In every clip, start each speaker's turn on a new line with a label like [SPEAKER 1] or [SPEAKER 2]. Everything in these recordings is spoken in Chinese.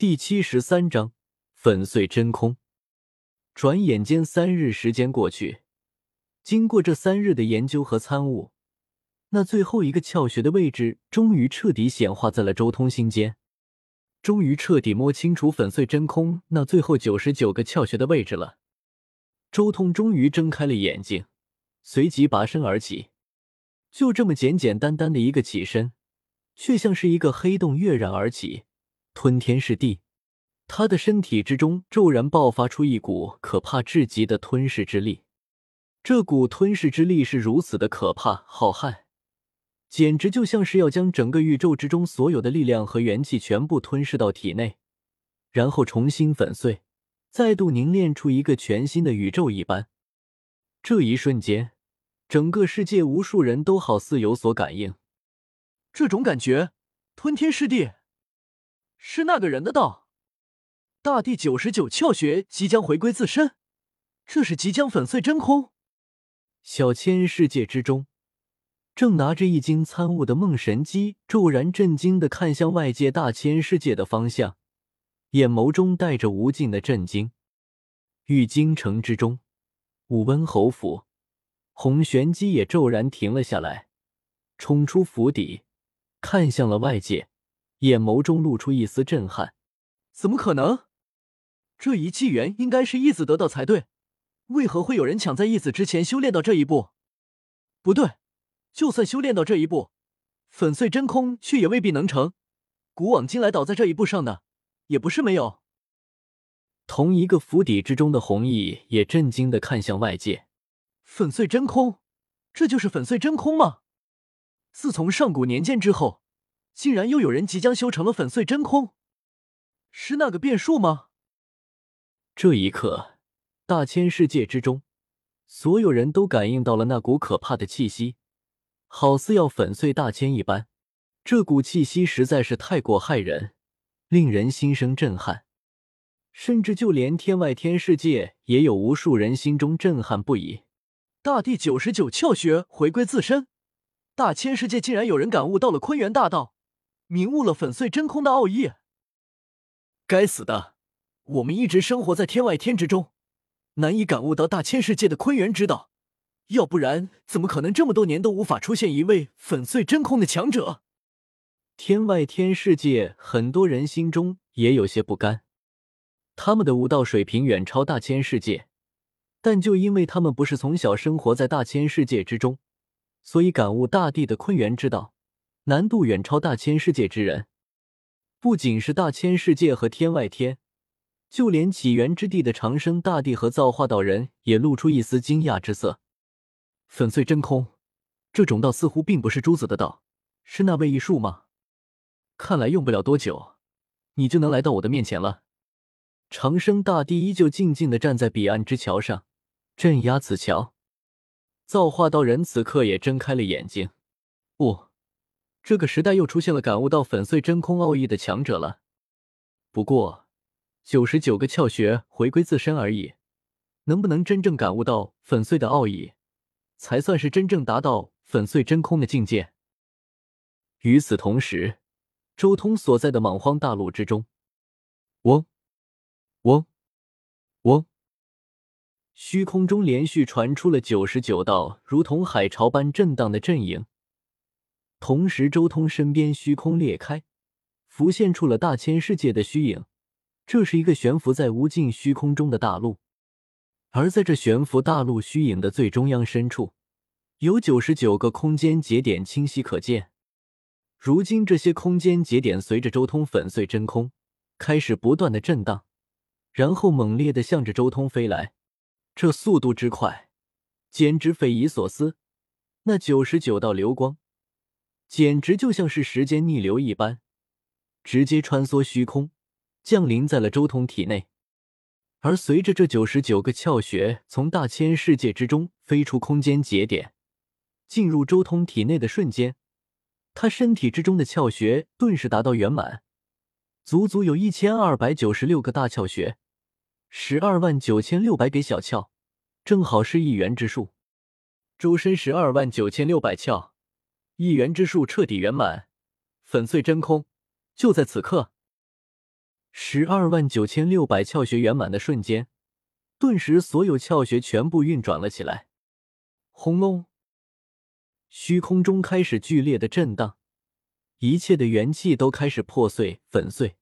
[SPEAKER 1] 第七十三章粉碎真空。转眼间三日时间过去，经过这三日的研究和参悟，那最后一个窍穴的位置终于彻底显化在了周通心间。终于彻底摸清楚粉碎真空那最后九十九个窍穴的位置了。周通终于睁开了眼睛，随即拔身而起。就这么简简单单的一个起身，却像是一个黑洞跃然而起。吞天噬地，他的身体之中骤然爆发出一股可怕至极的吞噬之力。这股吞噬之力是如此的可怕浩瀚，简直就像是要将整个宇宙之中所有的力量和元气全部吞噬到体内，然后重新粉碎，再度凝练出一个全新的宇宙一般。这一瞬间，整个世界无数人都好似有所感应，
[SPEAKER 2] 这种感觉，吞天噬地。是那个人的道，大地九十九窍穴即将回归自身，这是即将粉碎真空。
[SPEAKER 1] 小千世界之中，正拿着易经参悟的梦神机骤然震惊的看向外界大千世界的方向，眼眸中带着无尽的震惊。玉京城之中，武温侯府，洪玄机也骤然停了下来，冲出府邸，看向了外界。眼眸中露出一丝震撼，
[SPEAKER 2] 怎么可能？这一纪元应该是义子得到才对，为何会有人抢在义子之前修炼到这一步？不对，就算修炼到这一步，粉碎真空却也未必能成。古往今来，倒在这一步上的也不是没有。
[SPEAKER 1] 同一个府邸之中的弘毅也震惊的看向外界，
[SPEAKER 2] 粉碎真空，这就是粉碎真空吗？自从上古年间之后。竟然又有人即将修成了粉碎真空，是那个变数吗？
[SPEAKER 1] 这一刻，大千世界之中，所有人都感应到了那股可怕的气息，好似要粉碎大千一般。这股气息实在是太过骇人，令人心生震撼。甚至就连天外天世界，也有无数人心中震撼不已。
[SPEAKER 2] 大地九十九窍穴回归自身，大千世界竟然有人感悟到了坤元大道。明悟了粉碎真空的奥义。该死的，我们一直生活在天外天之中，难以感悟到大千世界的坤元之道。要不然，怎么可能这么多年都无法出现一位粉碎真空的强者？
[SPEAKER 1] 天外天世界很多人心中也有些不甘。他们的武道水平远超大千世界，但就因为他们不是从小生活在大千世界之中，所以感悟大地的坤元之道。难度远超大千世界之人，不仅是大千世界和天外天，就连起源之地的长生大帝和造化道人也露出一丝惊讶之色。粉碎真空，这种道似乎并不是朱子的道，是那位异术吗？看来用不了多久，你就能来到我的面前了。长生大帝依旧静静的站在彼岸之桥上，镇压此桥。造化道人此刻也睁开了眼睛，不。这个时代又出现了感悟到粉碎真空奥义的强者了。不过，九十九个窍穴回归自身而已，能不能真正感悟到粉碎的奥义，才算是真正达到粉碎真空的境界。与此同时，周通所在的莽荒大陆之中，嗡，嗡，嗡，虚空中连续传出了九十九道如同海潮般震荡的阵营。同时，周通身边虚空裂开，浮现出了大千世界的虚影。这是一个悬浮在无尽虚空中的大陆，而在这悬浮大陆虚影的最中央深处，有九十九个空间节点清晰可见。如今，这些空间节点随着周通粉碎真空，开始不断的震荡，然后猛烈的向着周通飞来。这速度之快，简直匪夷所思。那九十九道流光。简直就像是时间逆流一般，直接穿梭虚空，降临在了周通体内。而随着这九十九个窍穴从大千世界之中飞出空间节点，进入周通体内的瞬间，他身体之中的窍穴顿时达到圆满，足足有一千二百九十六个大窍穴，十二万九千六百给小窍，正好是一元之数。周身十二万九千六百窍。一元之术彻底圆满，粉碎真空，就在此刻。十二万九千六百窍穴圆满的瞬间，顿时所有窍穴全部运转了起来。轰隆！虚空中开始剧烈的震荡，一切的元气都开始破碎粉碎。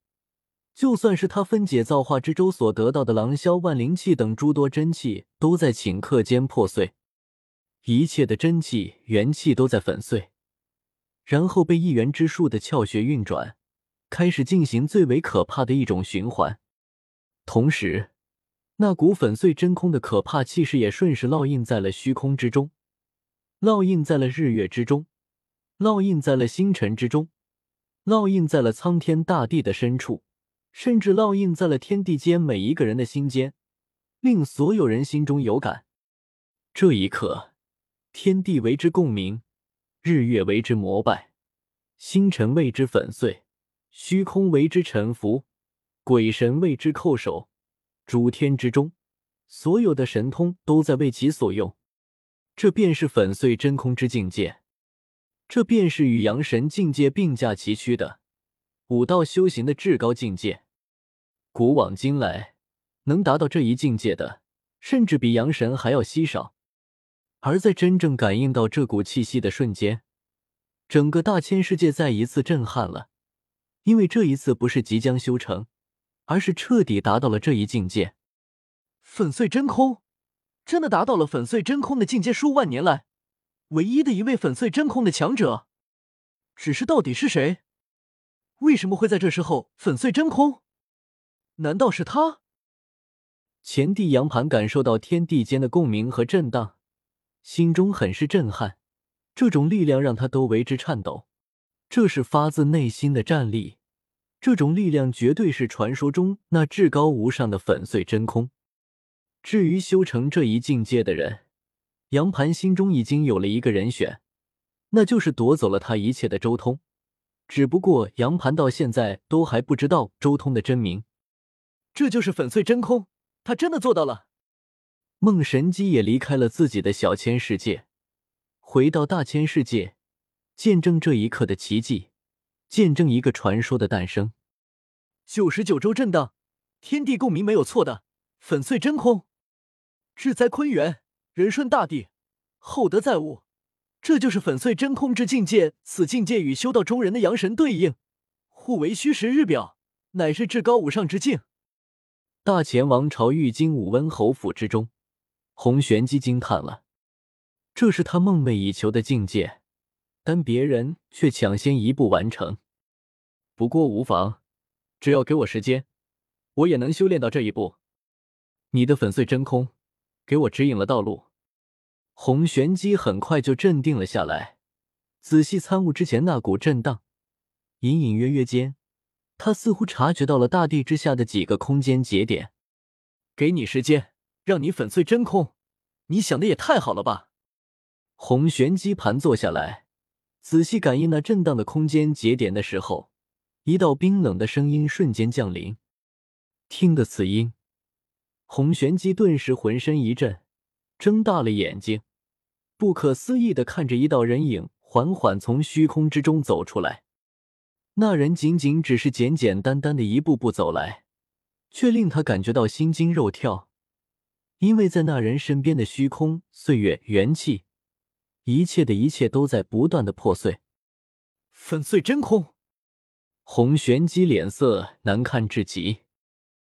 [SPEAKER 1] 就算是他分解造化之舟所得到的狼霄万灵气等诸多真气，都在顷刻间破碎。一切的真气元气都在粉碎，然后被一元之术的窍穴运转，开始进行最为可怕的一种循环。同时，那股粉碎真空的可怕气势也顺势烙印在了虚空之中，烙印在了日月之中，烙印在了星辰之中，烙印在了苍天大地的深处。甚至烙印在了天地间每一个人的心间，令所有人心中有感。这一刻，天地为之共鸣，日月为之膜拜，星辰为之粉碎，虚空为之沉浮，鬼神为之叩首。诸天之中，所有的神通都在为其所用。这便是粉碎真空之境界，这便是与阳神境界并驾齐驱的。武道修行的至高境界，古往今来能达到这一境界的，甚至比阳神还要稀少。而在真正感应到这股气息的瞬间，整个大千世界再一次震撼了。因为这一次不是即将修成，而是彻底达到了这一境界。
[SPEAKER 2] 粉碎真空，真的达到了粉碎真空的境界。数万年来，唯一的一位粉碎真空的强者，只是到底是谁？为什么会在这时候粉碎真空？难道是他？
[SPEAKER 1] 前帝杨盘感受到天地间的共鸣和震荡，心中很是震撼。这种力量让他都为之颤抖。这是发自内心的战力，这种力量绝对是传说中那至高无上的粉碎真空。至于修成这一境界的人，杨盘心中已经有了一个人选，那就是夺走了他一切的周通。只不过杨盘到现在都还不知道周通的真名，
[SPEAKER 2] 这就是粉碎真空，他真的做到了。
[SPEAKER 1] 梦神机也离开了自己的小千世界，回到大千世界，见证这一刻的奇迹，见证一个传说的诞生。
[SPEAKER 2] 九十九州震荡，天地共鸣，没有错的。粉碎真空，志在坤元，仁顺大地，厚德载物。这就是粉碎真空之境界，此境界与修道中人的阳神对应，互为虚实日表，乃是至高无上之境。
[SPEAKER 1] 大前王朝玉京武温侯府之中，洪玄机惊叹了，这是他梦寐以求的境界，但别人却抢先一步完成。不过无妨，只要给我时间，我也能修炼到这一步。你的粉碎真空，给我指引了道路。洪玄机很快就镇定了下来，仔细参悟之前那股震荡，隐隐约约间，他似乎察觉到了大地之下的几个空间节点。
[SPEAKER 2] 给你时间，让你粉碎真空，你想的也太好了吧？
[SPEAKER 1] 洪玄机盘坐下来，仔细感应那震荡的空间节点的时候，一道冰冷的声音瞬间降临。听得此音，洪玄机顿时浑身一震，睁大了眼睛。不可思议的看着一道人影缓缓从虚空之中走出来，那人仅仅只是简简单单的一步步走来，却令他感觉到心惊肉跳，因为在那人身边的虚空、岁月、元气，一切的一切都在不断的破碎、
[SPEAKER 2] 粉碎真空。
[SPEAKER 1] 洪玄机脸色难看至极。